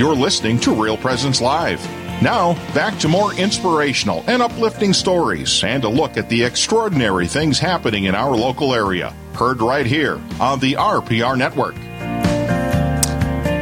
You're listening to Real Presence Live. Now, back to more inspirational and uplifting stories and a look at the extraordinary things happening in our local area. Heard right here on the RPR Network.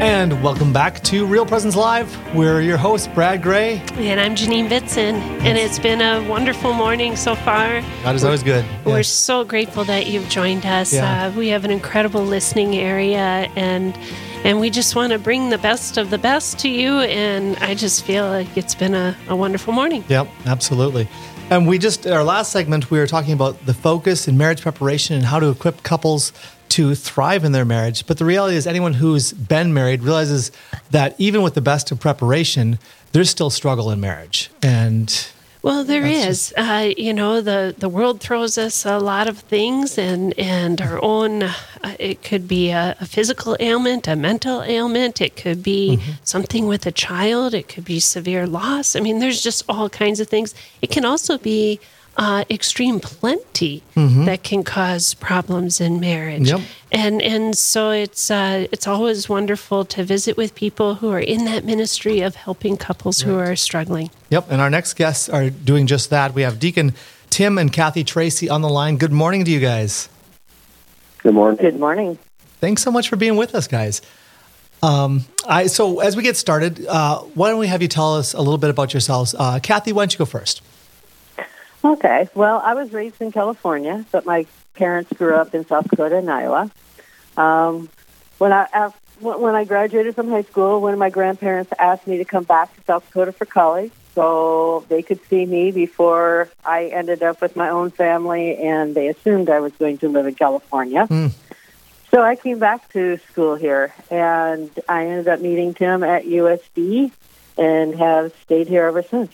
And welcome back to Real Presence Live. We're your hosts, Brad Gray. And I'm Janine Bitson. And it's been a wonderful morning so far. God is always good. We're so grateful that you've joined us. Yeah. Uh, we have an incredible listening area and and we just want to bring the best of the best to you. And I just feel like it's been a, a wonderful morning. Yep, absolutely. And we just, our last segment, we were talking about the focus in marriage preparation and how to equip couples to thrive in their marriage. But the reality is, anyone who's been married realizes that even with the best of preparation, there's still struggle in marriage. And well, there is. Just... Uh, you know, the, the world throws us a lot of things, and, and our own, uh, it could be a, a, physical ailment, a mental ailment, it could be mm-hmm. something with a child, it could be severe loss. I mean, there's just all kinds of things. It can also be uh, extreme plenty mm-hmm. that can cause problems in marriage. Yep. And and so it's uh, it's always wonderful to visit with people who are in that ministry of helping couples right. who are struggling. Yep. And our next guests are doing just that. We have Deacon Tim and Kathy Tracy on the line. Good morning to you guys. Good morning. Good morning. Thanks so much for being with us, guys. Um, I so as we get started, uh, why don't we have you tell us a little bit about yourselves? Uh, Kathy, why don't you go first? Okay. Well, I was raised in California, but my parents grew up in South Dakota and Iowa. Um, when I when I graduated from high school, one of my grandparents asked me to come back to South Dakota for college, so they could see me before I ended up with my own family, and they assumed I was going to live in California. Mm. So I came back to school here, and I ended up meeting Tim at USD, and have stayed here ever since.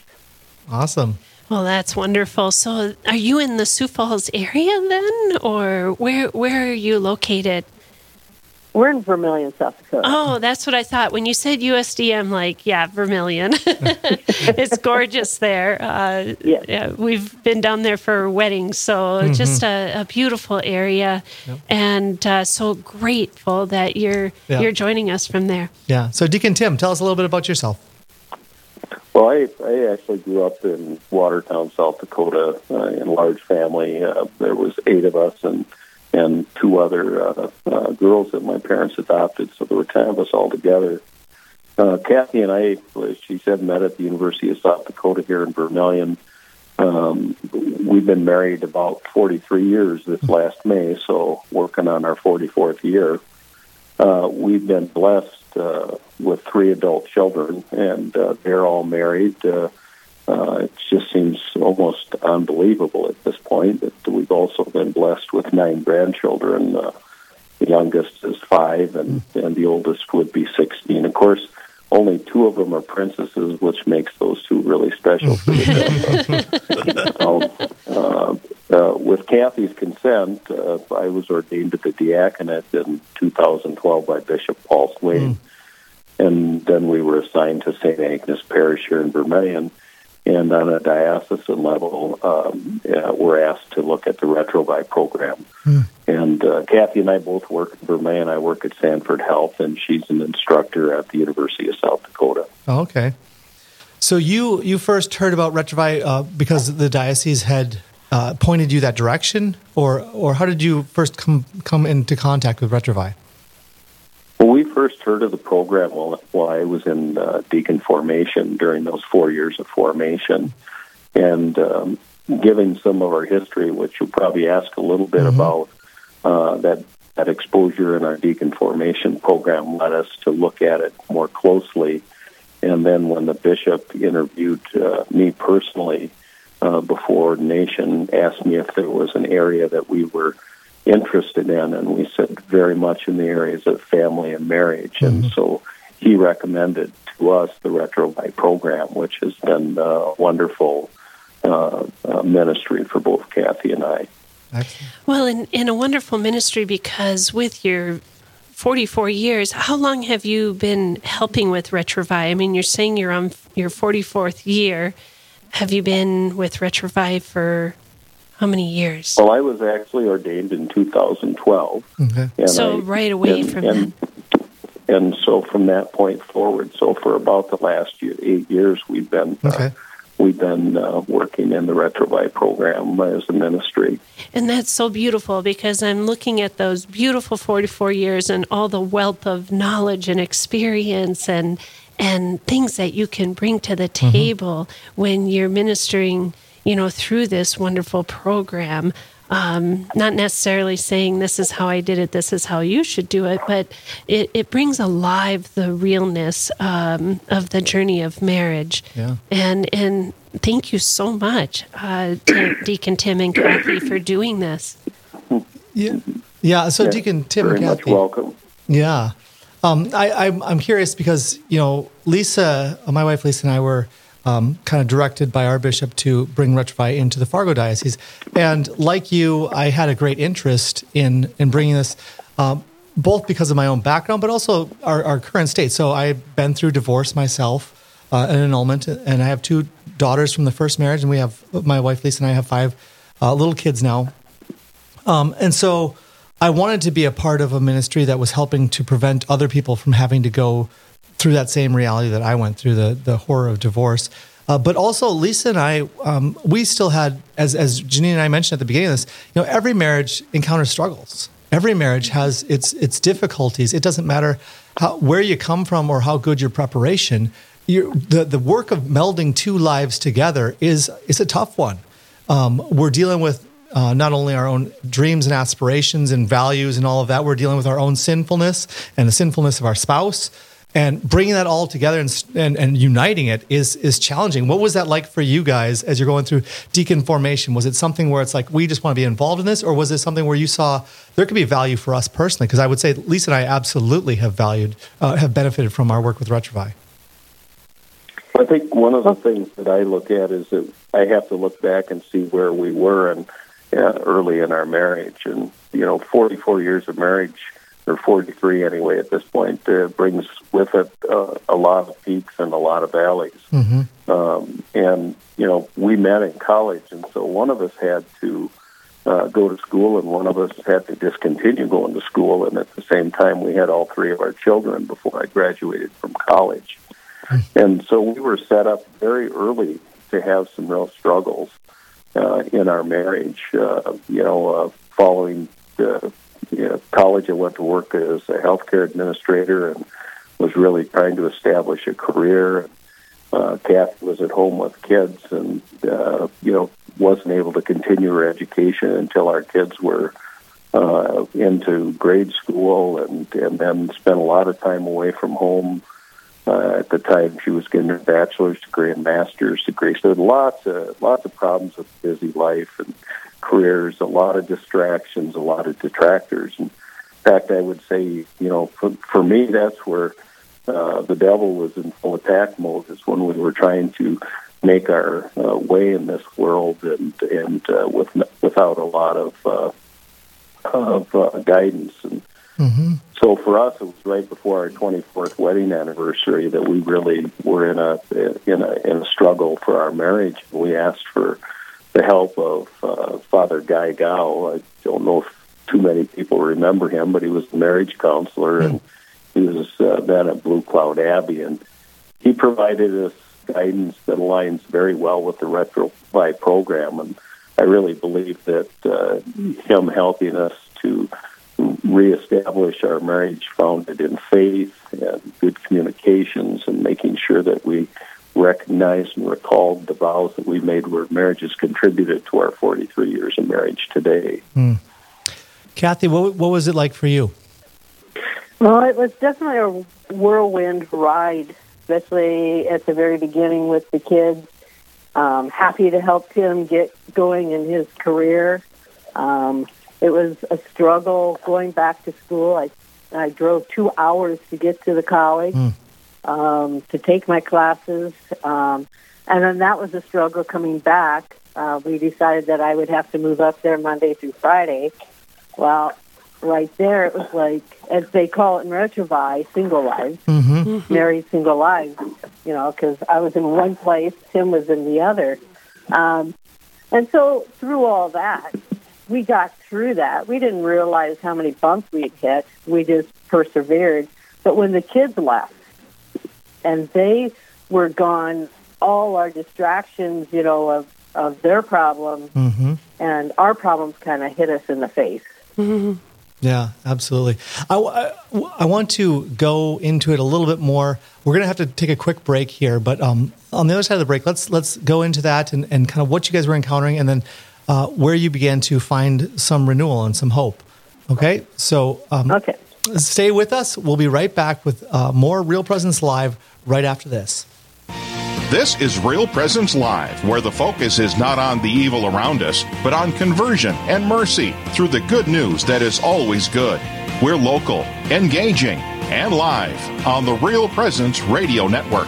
Awesome. Well, that's wonderful. So, are you in the Sioux Falls area then, or where where are you located? We're in Vermillion, South Dakota. Oh, that's what I thought. When you said USD, I'm like, yeah, Vermillion. it's gorgeous there. Uh, yes. yeah, we've been down there for weddings, so mm-hmm. just a, a, beautiful area, yep. and uh, so grateful that you're yeah. you're joining us from there. Yeah. So, Deacon Tim, tell us a little bit about yourself. Well, I, I actually grew up in Watertown, South Dakota, uh, in a large family. Uh, there was eight of us and and two other uh, uh, girls that my parents adopted, so there were ten of us all together. Uh, Kathy and I, she said, met at the University of South Dakota here in Vermillion. Um, we've been married about 43 years this last May, so working on our 44th year. Uh, we've been blessed uh, with three adult children, and uh, they're all married. Uh, uh, it just seems almost unbelievable at this point that we've also been blessed with nine grandchildren. Uh, the youngest is five, and, and the oldest would be 16. Of course, only two of them are princesses, which makes those two really special. um, uh, uh, with Kathy's consent, uh, I was ordained to the diaconate in 2012 by Bishop Paul Swain. Mm. And then we were assigned to St. Agnes Parish here in Vermillion. And on a diocesan level, um, yeah, we're asked to look at the Retrouvaille program. Mm. And uh, Kathy and I both work in Vermillion. I work at Sanford Health, and she's an instructor at the University of South Dakota. Oh, okay. So you you first heard about Retrouvaille uh, because the diocese had uh, pointed you that direction, or or how did you first come come into contact with Retrouvaille? Well, we first heard of the program while, while I was in uh, deacon formation during those four years of formation. And um, given some of our history, which you'll probably ask a little bit mm-hmm. about, uh, that, that exposure in our deacon formation program led us to look at it more closely. And then when the bishop interviewed uh, me personally uh, before ordination, asked me if there was an area that we were interested in, and we said very much in the areas of family and marriage. Mm-hmm. And so he recommended to us the Retrouvaille program, which has been a wonderful uh, uh, ministry for both Kathy and I. Excellent. Well, in, in a wonderful ministry because with your 44 years, how long have you been helping with Retrouvaille? I mean, you're saying you're on your 44th year. Have you been with Retrouvaille for how many years? Well, I was actually ordained in 2012. Okay. So I, right away and, from and, and so from that point forward, so for about the last year, eight years, we've been uh, we've been uh, working in the Retrouvaille program as a ministry. And that's so beautiful because I'm looking at those beautiful 44 years and all the wealth of knowledge and experience and and things that you can bring to the table when you're ministering, you know, through this wonderful program. Um, not necessarily saying this is how I did it, this is how you should do it, but it, it brings alive the realness um, of the journey of marriage. Yeah. And and thank you so much, uh, to Deacon Tim and Kathy, for doing this. Yeah. Yeah. So Yeah, Deacon Tim very and much welcome. Yeah. Um, I, I'm, I'm curious because, you know, Lisa, uh, my wife Lisa and I were um, kind of directed by our bishop to bring Retrouvaille into the Fargo Diocese. And like you, I had a great interest in, in bringing this, um, both because of my own background, but also our, our current state. So I've been through divorce myself, uh, an annulment, and I have two daughters from the first marriage, and we have, my wife Lisa and I have five uh, little kids now. Um, and so I wanted to be a part of a ministry that was helping to prevent other people from having to go through that same reality that I went through, the, the horror of divorce. Uh, but also, Lisa and I, um, we still had, as, as Janine and I mentioned at the beginning of this, you know, every marriage encounters struggles. Every marriage has its its difficulties. It doesn't matter how, where you come from or how good your preparation. you the the work of melding two lives together is is a tough one. Um, we're dealing with uh, not only our own dreams and aspirations and values and all of that, we're dealing with our own sinfulness and the sinfulness of our spouse. And bringing that all together and, and, and uniting it is, is challenging. What was that like for you guys as you're going through deacon formation? Was it something where it's like, we just want to be involved in this? Or was it something where you saw there could be value for us personally? Because I would say Lisa and I absolutely have valued, uh, have benefited from our work with Retrouvaille. I think one of the things that I look at is that I have to look back and see where we were and early in our marriage, and you know, 44 years of marriage, or 43 anyway at this point, uh, brings with it uh, a lot of peaks and a lot of valleys. Mm-hmm. Um, and you know, we met in college, and so one of us had to uh, go to school, and one of us had to discontinue going to school. And at the same time, we had all three of our children before I graduated from college. And so we were set up very early to have some real struggles uh, in our marriage. Uh, you know, uh, following uh, you know, college, I went to work as a healthcare administrator and was really trying to establish a career. Uh, Kathy was at home with kids, and uh, you know, wasn't able to continue her education until our kids were uh, into grade school, and and then spent a lot of time away from home. At the time, she was getting her bachelor's degree and master's degree. So lots of lots of problems with busy life and careers, a lot of distractions, a lot of detractors. And in fact, I would say, you know, for, for me, that's where uh, the devil was in full attack mode. Is when we were trying to make our uh, way in this world, and and uh, with without a lot of uh, of uh, guidance and. Mm-hmm. So for us, it was right before our 24th wedding anniversary that we really were in a in a in a struggle for our marriage. We asked for the help of uh, Father Guy Gow. I don't know if too many people remember him, but he was the marriage counselor, and he was uh, then at Blue Cloud Abbey, and he provided us guidance that aligns very well with the Retrouvaille program. And I really believe that uh, him helping us to reestablish our marriage founded in faith and good communications and making sure that we recognized and recalled the vows that we made where marriages contributed to our 43 years of marriage today. Mm. Kathy, what, what was it like for you? Well, it was definitely a whirlwind ride, especially at the very beginning with the kids. Um, happy to help him get going in his career. Um, it was a struggle going back to school. I I drove two hours to get to the college Mm. um, to take my classes, um, and then that was a struggle coming back. Uh, we decided that I would have to move up there Monday through Friday. Well, right there, it was like, as they call it in Retrouvaille, single lives, Mm-hmm. married single lives, you know, because I was in one place, Tim was in the other. Um, and so through all that, we got through that. We didn't realize how many bumps we'd hit. We just persevered. But when the kids left and they were gone, all our distractions, you know, of, of their problems Mm-hmm. and our problems kind of hit us in the face. Yeah, absolutely. I, I, I want to go into it a little bit more. We're going to have to take a quick break here, but um, on the other side of the break, let's let's go into that and, and kind of what you guys were encountering, and then uh, where you began to find some renewal and some hope. Okay, so um, Okay. stay with us. We'll be right back with uh, more Real Presence Live right after this. This is Real Presence Live, where the focus is not on the evil around us, but on conversion and mercy through the good news that is always good. We're local, engaging, and live on the Real Presence Radio Network.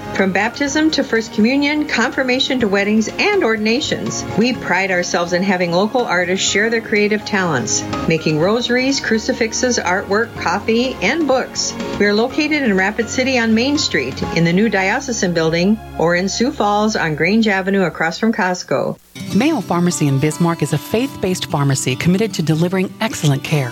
From baptism to First Communion, confirmation to weddings, and ordinations, we pride ourselves in having local artists share their creative talents, making rosaries, crucifixes, artwork, coffee, and books. We are located in Rapid City on Main Street, in the new Diocesan Building, or in Sioux Falls on Grange Avenue across from Costco. Mayo Pharmacy in Bismarck is a faith based pharmacy committed to delivering excellent care.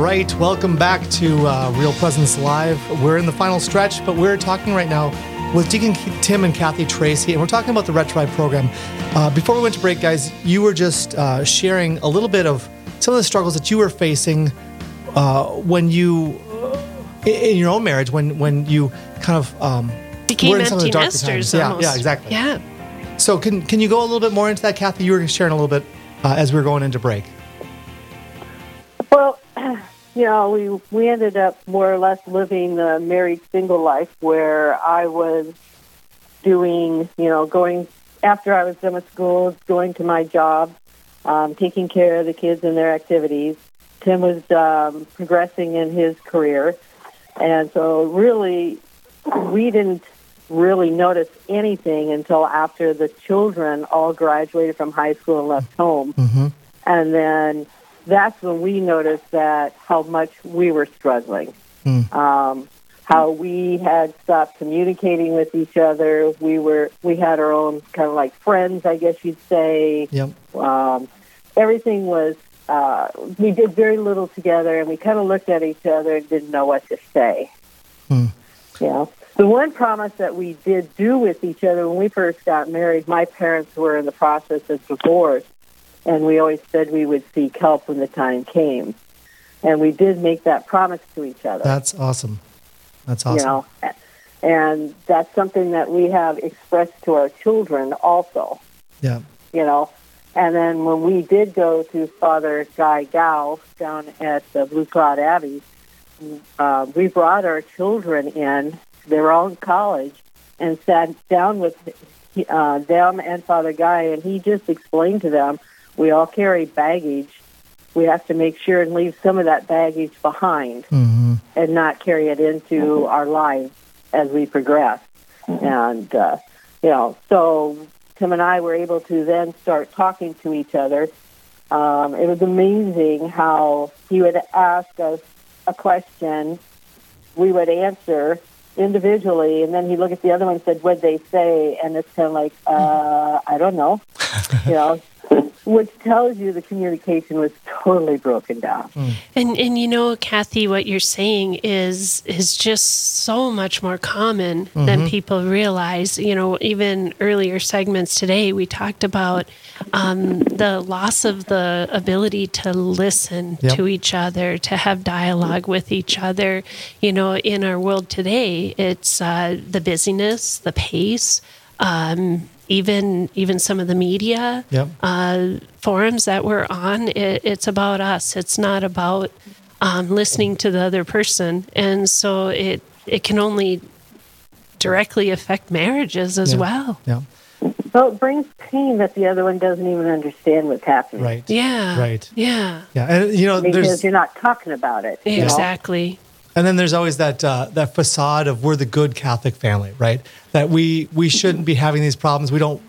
Right, welcome back to uh, Real Presence Live. We're in the final stretch, but we're talking right now with Deacon Tim and Kathy Tracy, and we're talking about the Retrouvaille program. Uh, before we went to break, guys, you were just uh, sharing a little bit of some of the struggles that you were facing uh, when you, in your own marriage, when when you kind of um, Became were in some of the empty darker nesters times. Yeah, yeah, exactly. Yeah. So can can you go a little bit more into that, Kathy? You were sharing a little bit uh, as we were going into break. Know, we we ended up more or less living the married single life where I was doing, you know, going after I was done with school, going to my job, um, taking care of the kids and their activities. Tim was um, progressing in his career, and so really, we didn't really notice anything until after the children all graduated from high school and left home, and then that's when we noticed that how much we were struggling. Um, how we had stopped communicating with each other. We were we had our own kind of like friends, I guess you'd say. Yep. Um, everything was uh, we did very little together, and we kind of looked at each other and didn't know what to say. Hmm. Know, the one promise that we did do with each other when we first got married, my parents were in the process of divorce, and we always said we would seek help when the time came. And we did make that promise to each other. That's awesome. That's awesome. You know, and that's something that we have expressed to our children also. Yeah. You know, and then when we did go to Father Guy Gow down at the Blue Cloud Abbey, uh, we brought our children in. They were all in college, and sat down with uh, them and Father Guy, and he just explained to them, we all carry baggage. We have to make sure and leave some of that baggage behind. hmm mm-hmm. and not carry it into our lives as we progress. And, uh, you know, so Tim and I were able to then start talking to each other. Um, it was amazing how he would ask us a question, we would answer individually, and then he'd look at the other one and said, "What'd they say?" And it's kind of like, uh, I don't know, you know which tells you the communication was totally broken down. Mm. And and you know, Kathy, what you're saying is is just so much more common mm-hmm. than people realize. You know, even earlier segments today, we talked about um, the loss of the ability to listen yep. to each other, to have dialogue with each other. You know, in our world today, it's uh, the busyness, the pace. Um, even even some of the media yep. uh, forums that we're on, it, it's about us. It's not about um, listening to the other person, and so it it can only directly affect marriages as yeah. well. Yeah. Well, it brings pain that the other one doesn't even understand what's happening. Right. Yeah. Right. Yeah. Yeah, and you know, because you're not talking about it. Exactly. Know? And then there's always that uh, that facade of we're the good Catholic family, right? That we we shouldn't be having these problems. We don't.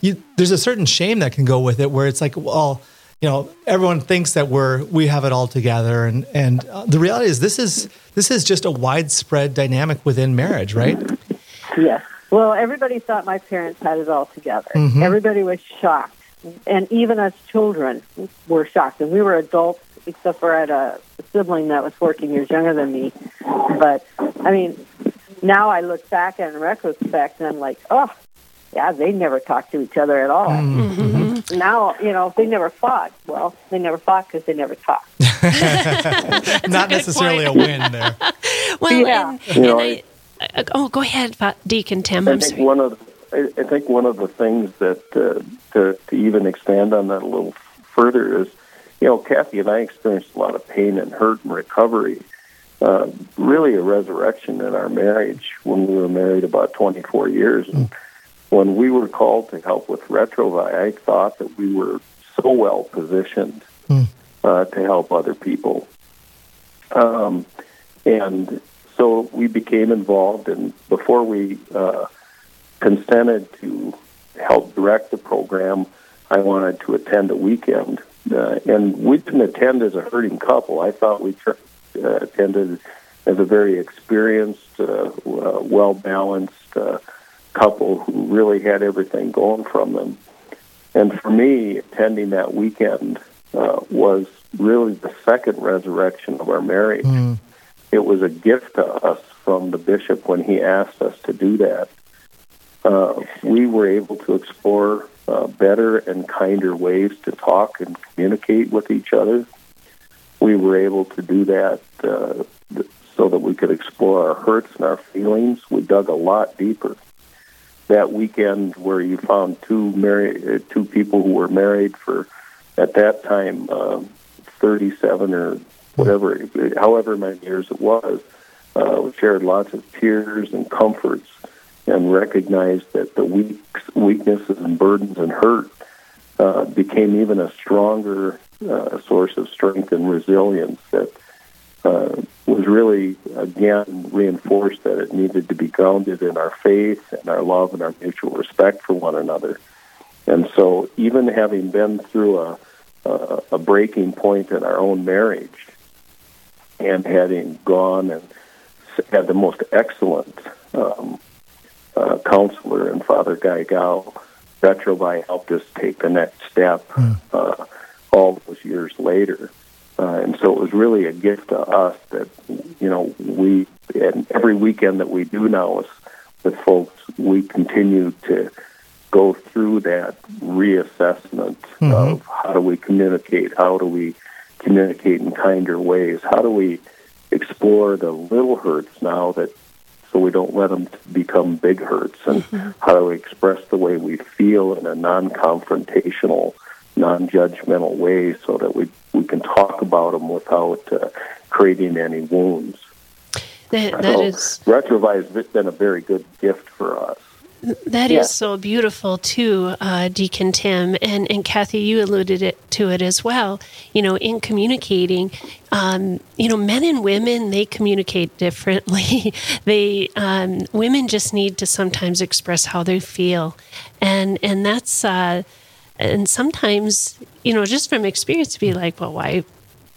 You, there's a certain shame that can go with it, where it's like, well, you know, everyone thinks that we're we have it all together, and and uh, the reality is this is this is just a widespread dynamic within marriage, right? Yes. Well, everybody thought my parents had it all together. Mm-hmm. Everybody was shocked, and even as children were shocked, and we were adults except for I had a sibling that was 14 years younger than me. But I mean, now I look back in retrospect and I'm like, oh, yeah, they never talked to each other at all. Mm-hmm. Now, you know, they never fought. Well, they never fought because they never talked. Not necessarily point. a win there. well, yeah. and, you know, I, uh, oh, go ahead, Deacon Tim. I I'm think sorry. one of the, I think one of the things that uh, to, to even expand on that a little further is you know, Kathy and I experienced a lot of pain and hurt and recovery. Uh, really, a resurrection in our marriage when we were married about 24 years. And when we were called to help with Retrouvaille, I thought that we were so well positioned mm. uh, to help other people. Um, and so we became involved, and before we uh, consented to help direct the program, I wanted to attend a weekend uh, and we didn't attend as a hurting couple. I thought we tr- uh, attended as a very experienced, uh, uh, well balanced uh, couple who really had everything going from them. And for me, attending that weekend uh, was really the second resurrection of our marriage. Mm. It was a gift to us from the bishop when he asked us to do that. Uh, we were able to explore uh, better and kinder ways to talk and communicate with each other. We were able to do that uh, so that we could explore our hurts and our feelings. We dug a lot deeper. That weekend, where you found two married, uh, two people who were married for, at that time, uh, thirty-seven or whatever, however many years it was, uh, we shared lots of tears and comforts and recognized that the weak, weaknesses and burdens and hurt uh, became even a stronger uh, source of strength and resilience that uh, was really, again, reinforced that it needed to be grounded in our faith and our love and our mutual respect for one another. And so, even having been through a, a, a breaking point in our own marriage and having gone and had the most excellent um, uh, counselor and Father Guy Gow, Retrouvaille helped us take the next step mm. uh, all those years later. Uh, and so it was really a gift to us that, you know, we, and every weekend that we do now with, with folks, we continue to go through that reassessment mm-hmm. of how do we communicate, how do we communicate in kinder ways, how do we explore the little hurts now that so we don't let them become big hurts. And mm-hmm. how to express the way we feel in a non-confrontational non-judgmental way so that we we can talk about them without uh, creating any wounds. That, that so is... Retrouvaille has been a very good gift for us That is so beautiful too, uh, Deacon Tim and and Kathy. You alluded it to it as well. You know, in communicating, um, you know, men and women they communicate differently. they um, women just need to sometimes express how they feel, and and that's. Uh, and sometimes, you know, just from experience, to be like, well, why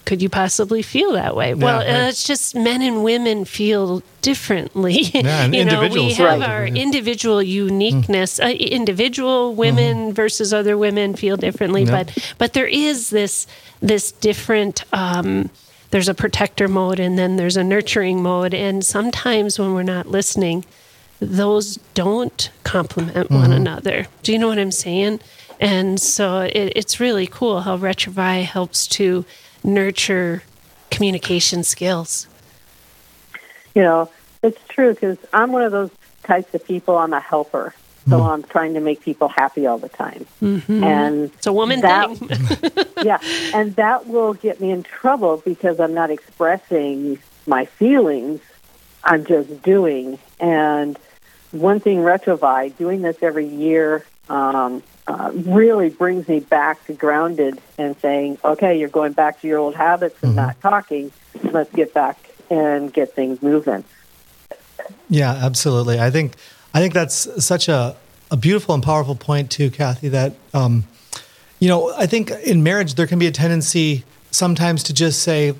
could you possibly feel that way? well, right. it's just men and women feel differently. Yeah, you know, we have are our individual uniqueness. Uh, individual women versus other women feel differently, Yep. but but there is this this different. Um, there's a protector mode, and then there's a nurturing mode, and sometimes when we're not listening, those don't complement one another. Do you know what I'm saying? And so it, it's really cool how Retrouvaille helps to nurture communication skills. You know, it's true because I'm one of those types of people. I'm a helper, so mm-hmm. I'm trying to make people happy all the time, mm-hmm. and It's a woman that, thing. yeah, and that will get me in trouble because I'm not expressing my feelings. I'm just doing. And one thing, Retrouvaille, doing this every year, um, uh, really brings me back to grounded and saying, okay, you're going back to your old habits and not talking. Let's get back and get things moving. Yeah, absolutely. I think I think that's such a, a beautiful and powerful point too, Kathy. That um, you know, I think in marriage there can be a tendency sometimes to just say,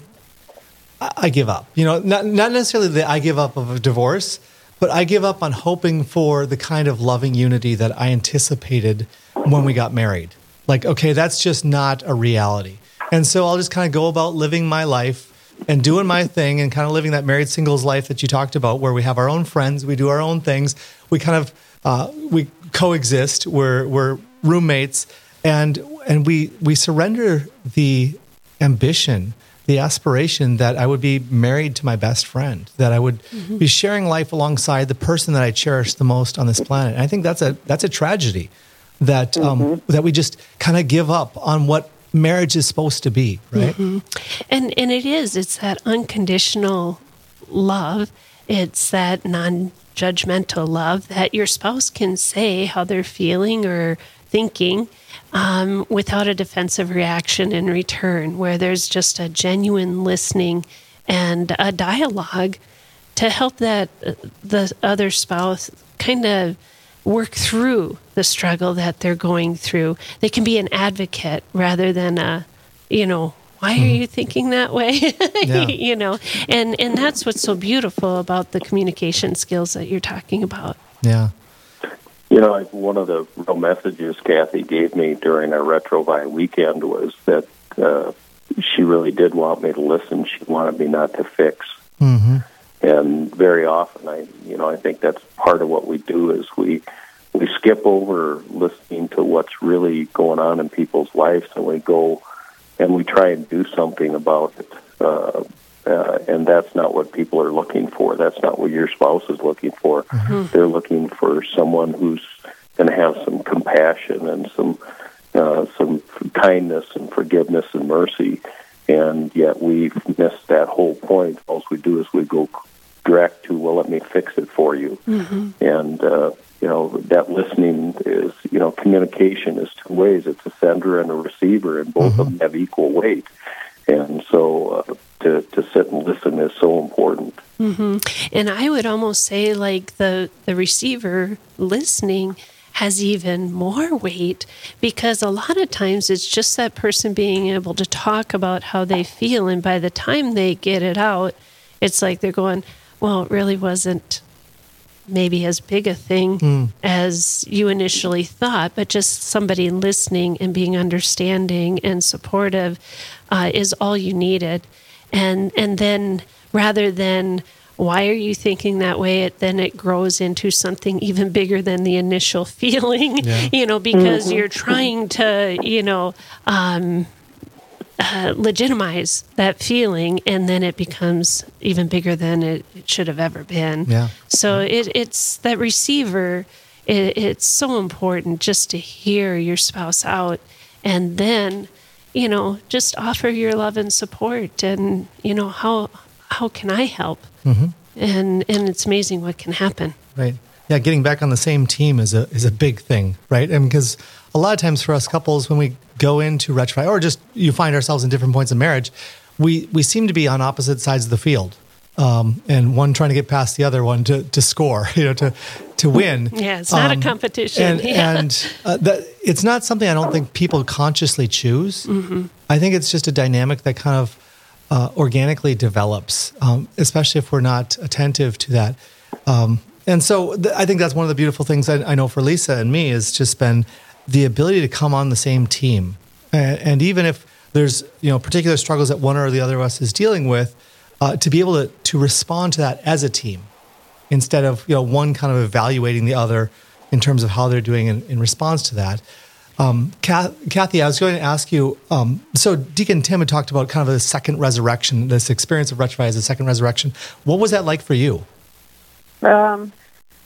"I, I give up." You know, not not necessarily the "I give up" of a divorce, but I give up on hoping for the kind of loving unity that I anticipated when we got married. Like, okay, that's just not a reality, and so I'll just kind of go about living my life and doing my thing and kind of living that married singles life that you talked about where we have our own friends we do our own things we kind of uh, we coexist we're we're roommates and and we we surrender the ambition the aspiration that I would be married to my best friend that I would mm-hmm. be sharing life alongside the person that I cherish the most on this planet and I think that's a that's a tragedy that um, mm-hmm. that we just kind of give up on what marriage is supposed to be right mm-hmm. And and it is. It's that unconditional love. It's that non-judgmental love that your spouse can say how they're feeling or thinking um, without a defensive reaction in return, where there's just a genuine listening and a dialogue to help that uh, the other spouse kind of work through the struggle that they're going through. They can be an advocate rather than a, you know, why are you thinking that way? Yeah. you know, and and that's what's so beautiful about the communication skills that you're talking about. yeah You know, like one of the real messages Kathy gave me during our Retrouvaille weekend was that uh, she really did want me to listen. She wanted me not to fix. hmm And very often, I, you know, I think that's part of what we do is we we skip over listening to what's really going on in people's lives, and we go and we try and do something about it. Uh, uh, and that's not what people are looking for. That's not what your spouse is looking for. They're looking for someone who's going to have some compassion and some uh, some kindness and forgiveness and mercy. And yet we've missed that whole point. All we do is we go direct to, well, let me fix it for you. And, uh, you know, that listening is, you know, communication is two ways. It's a sender and a receiver, and both of them have equal weight. And so uh, to, to sit and listen is so important. And I would almost say like the the receiver listening has even more weight because a lot of times it's just that person being able to talk about how they feel and by the time they get it out it's like they're going well it really wasn't maybe as big a thing as you initially thought, but just somebody listening and being understanding and supportive uh, is all you needed. And and then rather than why are you thinking that way? It then it grows into something even bigger than the initial feeling, Yeah. you know, because you're trying to, you know, um, uh, legitimize that feeling, and then it becomes even bigger than it, it should have ever been. Yeah. So it, it's that receiver. It, it's so important just to hear your spouse out, and then, you know, just offer your love and support, and you know how how can I help? Mm-hmm. And and it's amazing what can happen. Right. Yeah, getting back on the same team is a is a big thing, right? And because a lot of times for us couples, when we go into Retrouvaille or just you find ourselves in different points of marriage, we we seem to be on opposite sides of the field, um, and one trying to get past the other one to to score, you know, to to win. Yeah, it's not Um, a competition. and yeah. and uh, that it's not something I don't think people consciously choose. Mm-hmm. I think it's just a dynamic that kind of uh, organically develops, um, especially if we're not attentive to that. Um, and so th- I think that's one of the beautiful things I, I know for Lisa and me is just been the ability to come on the same team, and, and even if there's you know particular struggles that one or the other of us is dealing with, uh, to be able to to respond to that as a team instead of you know one kind of evaluating the other in terms of how they're doing in, in response to that. Um, Kathy, I was going to ask you. Um, so Deacon Tim had talked about kind of a second resurrection, this experience of Retrouvaille as a second resurrection. What was that like for you? Um,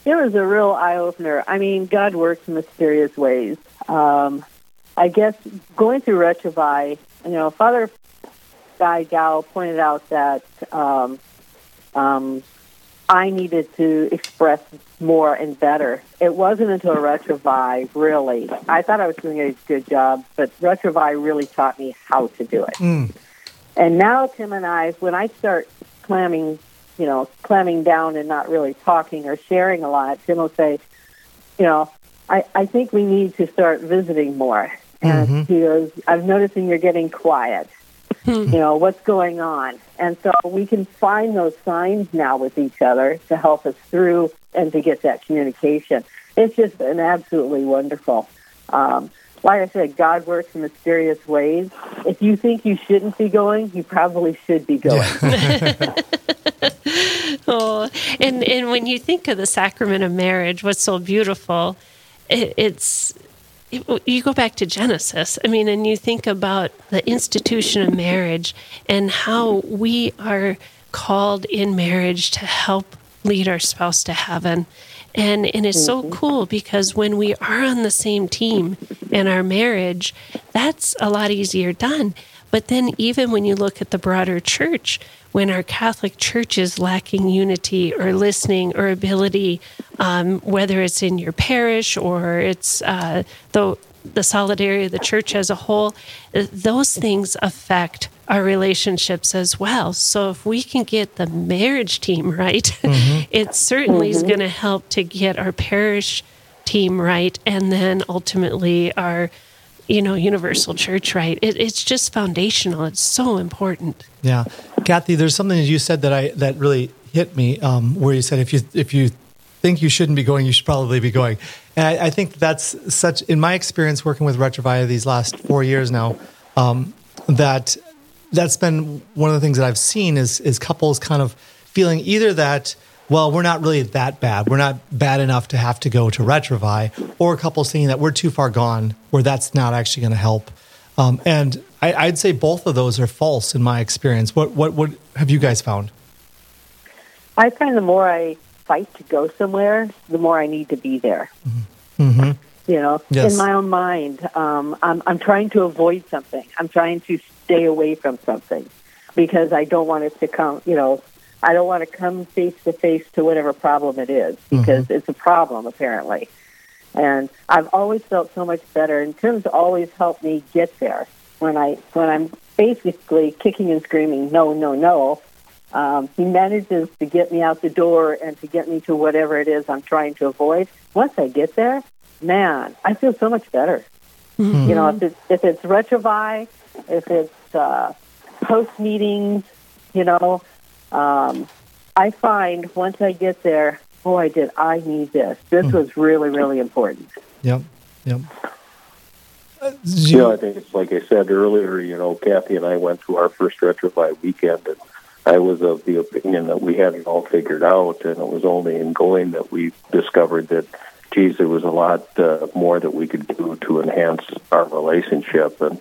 it was a real eye opener. I mean, God works in mysterious ways. Um, I guess going through Retrouvaille, you know, Father Guy Gal pointed out that um, um, I needed to express more and better. It wasn't until Retrouvaille, really. I thought I was doing a good job, but Retrouvaille really taught me how to do it. And now Tim and I, when I start clamming, you know, clamming down and not really talking or sharing a lot, Tim will say, you know, I, I think we need to start visiting more. And he goes, I'm noticing you're getting quiet. You know, what's going on? And so we can find those signs now with each other to help us through and to get that communication. It's just been absolutely wonderful. Um, like I said, God works in mysterious ways. If you think you shouldn't be going, you probably should be going. Oh, and and when you think of the sacrament of marriage, what's so beautiful, it, it's it, you go back to Genesis. I mean, and you think about the institution of marriage and how we are called in marriage to help lead our spouse to heaven. And and it's so mm-hmm. cool because when we are on the same team in our marriage, that's a lot easier done. But then even when you look at the broader church, when our Catholic Church is lacking unity or listening or ability, um, whether it's in your parish or it's uh, the the solidarity of the church as a whole, uh, those things affect our relationships as well. So if we can get the marriage team right, it certainly is going to help to get our parish team right, and then ultimately our you know universal church right. It, it's just foundational. It's so important. Yeah, Kathy, there's something that you said that I that really hit me, um, where you said if you if you think you shouldn't be going, you should probably be going. And I, I think that's such in my experience working with Retrouvaille these last four years now, um, that that's been one of the things that I've seen is is couples kind of feeling either that well we're not really that bad we're not bad enough to have to go to Retrouvaille, or a couple thinking that we're too far gone where that's not actually going to help um, and I, I'd say both of those are false in my experience what what what have you guys found I find the more I fight to go somewhere, the more I need to be there. mm-hmm. You know, Yes. in my own mind, um, I'm, I'm trying to avoid something. I'm trying to stay away from something because I don't want it to come. You know, I don't want to come face to face to whatever problem it is because it's a problem apparently. And I've always felt so much better. And Tim's always helped me get there when I when I'm basically kicking and screaming, no, no, no. Um, he manages to get me out the door and to get me to whatever it is I'm trying to avoid. Once I get there, man, I feel so much better. You know, if it's if it's Retrouvaille, if it's uh, post meetings, you know, um, I find once I get there, boy, did I need this. This was really, really important. yep yep Uh, You know, I think it's like I said earlier. You know, Kathy and I went to our first Retrouvaille weekend, and I was of the opinion that we had it all figured out, and it was only in going that we discovered that, geez, there was a lot uh, more that we could do to enhance our relationship. And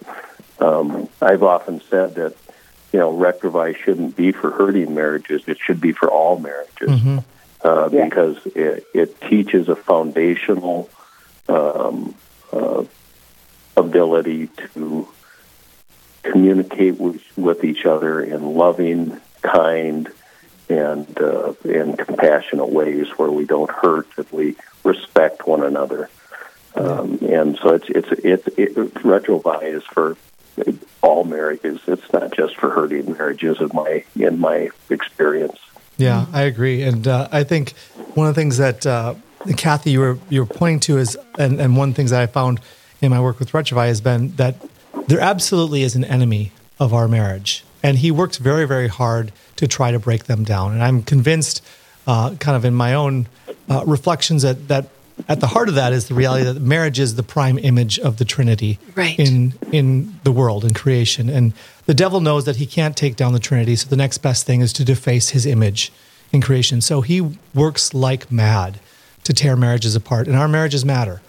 um, I've often said that, you know, Retrouvaille shouldn't be for hurting marriages; it should be for all marriages, uh, Yeah. because it, it teaches a foundational. Um, uh, ability to communicate with, with each other in loving, kind, and uh, in compassionate ways where we don't hurt and we respect one another. Um, and so it's it's it's it, Retrouvaille is for all marriages. It's not just for hurting marriages in my in my experience. Yeah, I agree, and uh, I think one of the things that uh, Kathy you were you were pointing to is, and, and one of the things that I found in my work with Retrouvaille has been that there absolutely is an enemy of our marriage, and he works very very hard to try to break them down. And I'm convinced, uh, kind of in my own uh, reflections, that that at the heart of that is the reality that marriage is the prime image of the Trinity right. in in the world in creation, and the devil knows that he can't take down the Trinity. So the next best thing is to deface his image in creation. So he works like mad to tear marriages apart, and our marriages matter,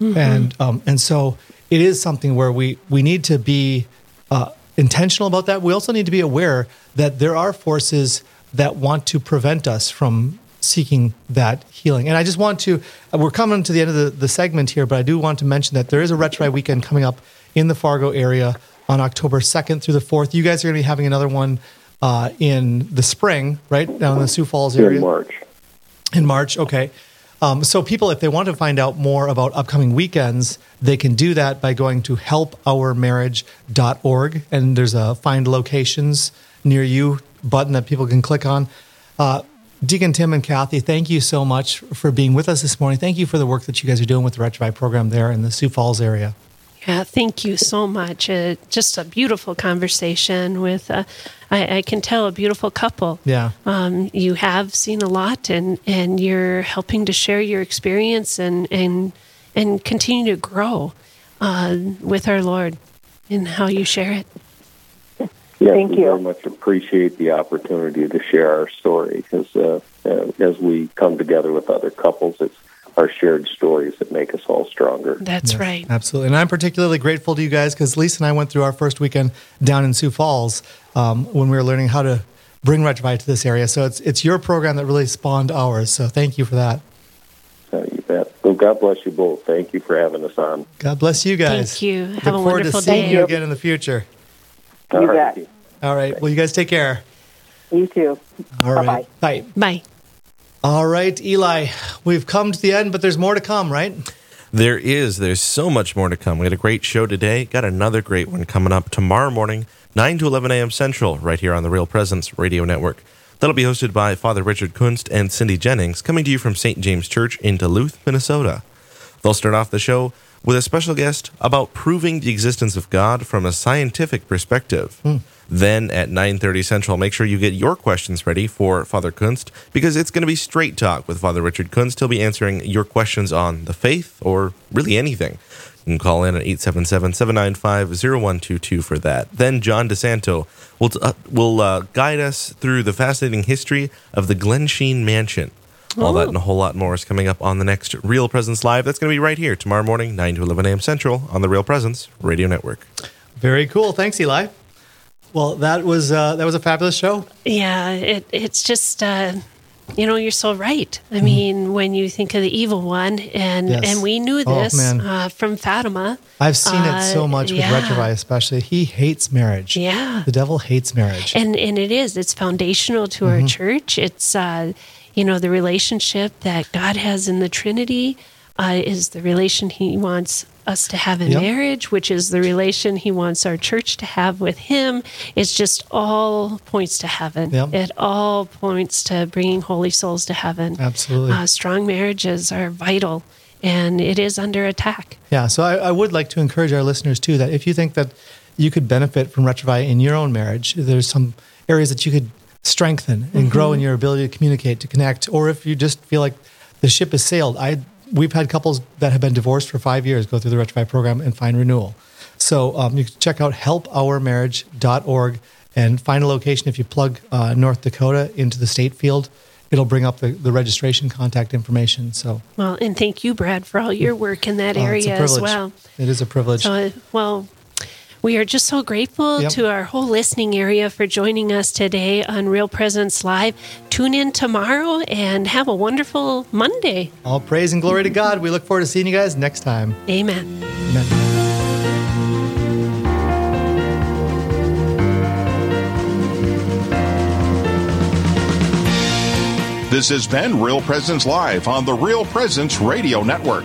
mm-hmm. and um, and so it is something where we we need to be uh, intentional about that. We also need to be aware that there are forces that want to prevent us from seeking that healing. And I just want to, uh, we're coming to the end of the, the segment here, but I do want to mention that there is a Retro weekend coming up in the Fargo area on October 2nd through the 4th. You guys are going to be having another one uh, in the spring, right? Down in the Sioux Falls area. In March. In March, okay. Um, so people, if they want to find out more about upcoming weekends, they can do that by going to helpourmarriage.org. And there's a find locations near you button that people can click on. Uh, Deacon Tim and Kathy, thank you so much for being with us this morning. Thank you for the work that you guys are doing with the Retrouvaille program there in the Sioux Falls area. Yeah, thank you so much. Uh, just a beautiful conversation with, uh, I, I, can tell, a beautiful couple. Yeah. Um, you have seen a lot, and, and you're helping to share your experience and and and continue to grow uh, with our Lord in how you share it. Yes, Thank we you. very much appreciate the opportunity to share our story because uh, uh, as we come together with other couples, it's our shared stories that make us all stronger. That's yes, right. Absolutely. And I'm particularly grateful to you guys because Lisa and I went through our first weekend down in Sioux Falls um, when we were learning how to bring Retrouvaille to this area. So it's, it's your program that really spawned ours. So thank you for that. Uh, you bet. Well, God bless you both. Thank you for having us on. God bless you guys. Thank you. Have Look a forward to seeing you again in the future. You bet. All right. Well, you guys take care. You too. All right. Bye. Bye. Bye. All right, Eli, we've come to the end, but there's more to come, right? There is. There's so much more to come. We had a great show today. Got another great one coming up tomorrow morning, 9 to 11 a.m. Central, right here on the Real Presence Radio Network. That'll be hosted by Father Richard Kunst and Cindy Jennings, coming to you from St. James Church in Duluth, Minnesota. They'll start off the show with a special guest about proving the existence of God from a scientific perspective. Hmm. Then at 9:30 Central, make sure you get your questions ready for Father Kunst because it's going to be straight talk with Father Richard Kunst. He'll be answering your questions on the faith or really anything. You can call in at 877-795-0122 for that. Then John DeSanto will, uh, will uh, guide us through the fascinating history of the Glensheen Mansion. All that and a whole lot more is coming up on the next Real Presence Live. That's going to be right here tomorrow morning, 9 to 11 a.m. Central on the Real Presence Radio Network. Very cool. Thanks, Eli. Well, that was uh, that was a fabulous show. Yeah, it, it's just uh, you know you're so right. I mm mean, when you think of the evil one, and yes. and we knew oh, this oh, uh, from Fatima. I've seen it so uh, much with yeah. Retrouvaille, especially. He hates marriage. Yeah, the devil hates marriage, and and it is. It's foundational to mm-hmm. our church. It's uh, you know the relationship that God has in the Trinity. Uh, is the relation he wants us to have in yep. marriage, which is the relation He wants our church to have with Him. It's just all points to heaven. Yep. It all points to bringing holy souls to heaven. Absolutely. Uh, strong marriages are vital, and it is under attack. Yeah. So I, I would like to encourage our listeners too that if you think that you could benefit from Retrouvaille in your own marriage, there's some areas that you could strengthen and mm-hmm. grow in your ability to communicate, to connect, or if you just feel like the ship has sailed, I we've had couples that have been divorced for five years go through the Retrouvaille program and find renewal. So um, you can check out helpourmarriage.org and find a location. If you plug uh, North Dakota into the state field, it'll bring up the, the registration contact information. So well, and thank you, Brad, for all your work in that uh, area as well. It is a privilege. So, well, we are just so grateful yep. to our whole listening area for joining us today on Real Presence Live. Tune in tomorrow and have a wonderful Monday. All praise and glory to God. We look forward to seeing you guys next time. Amen. Amen. This has been Real Presence Live on the Real Presence Radio Network.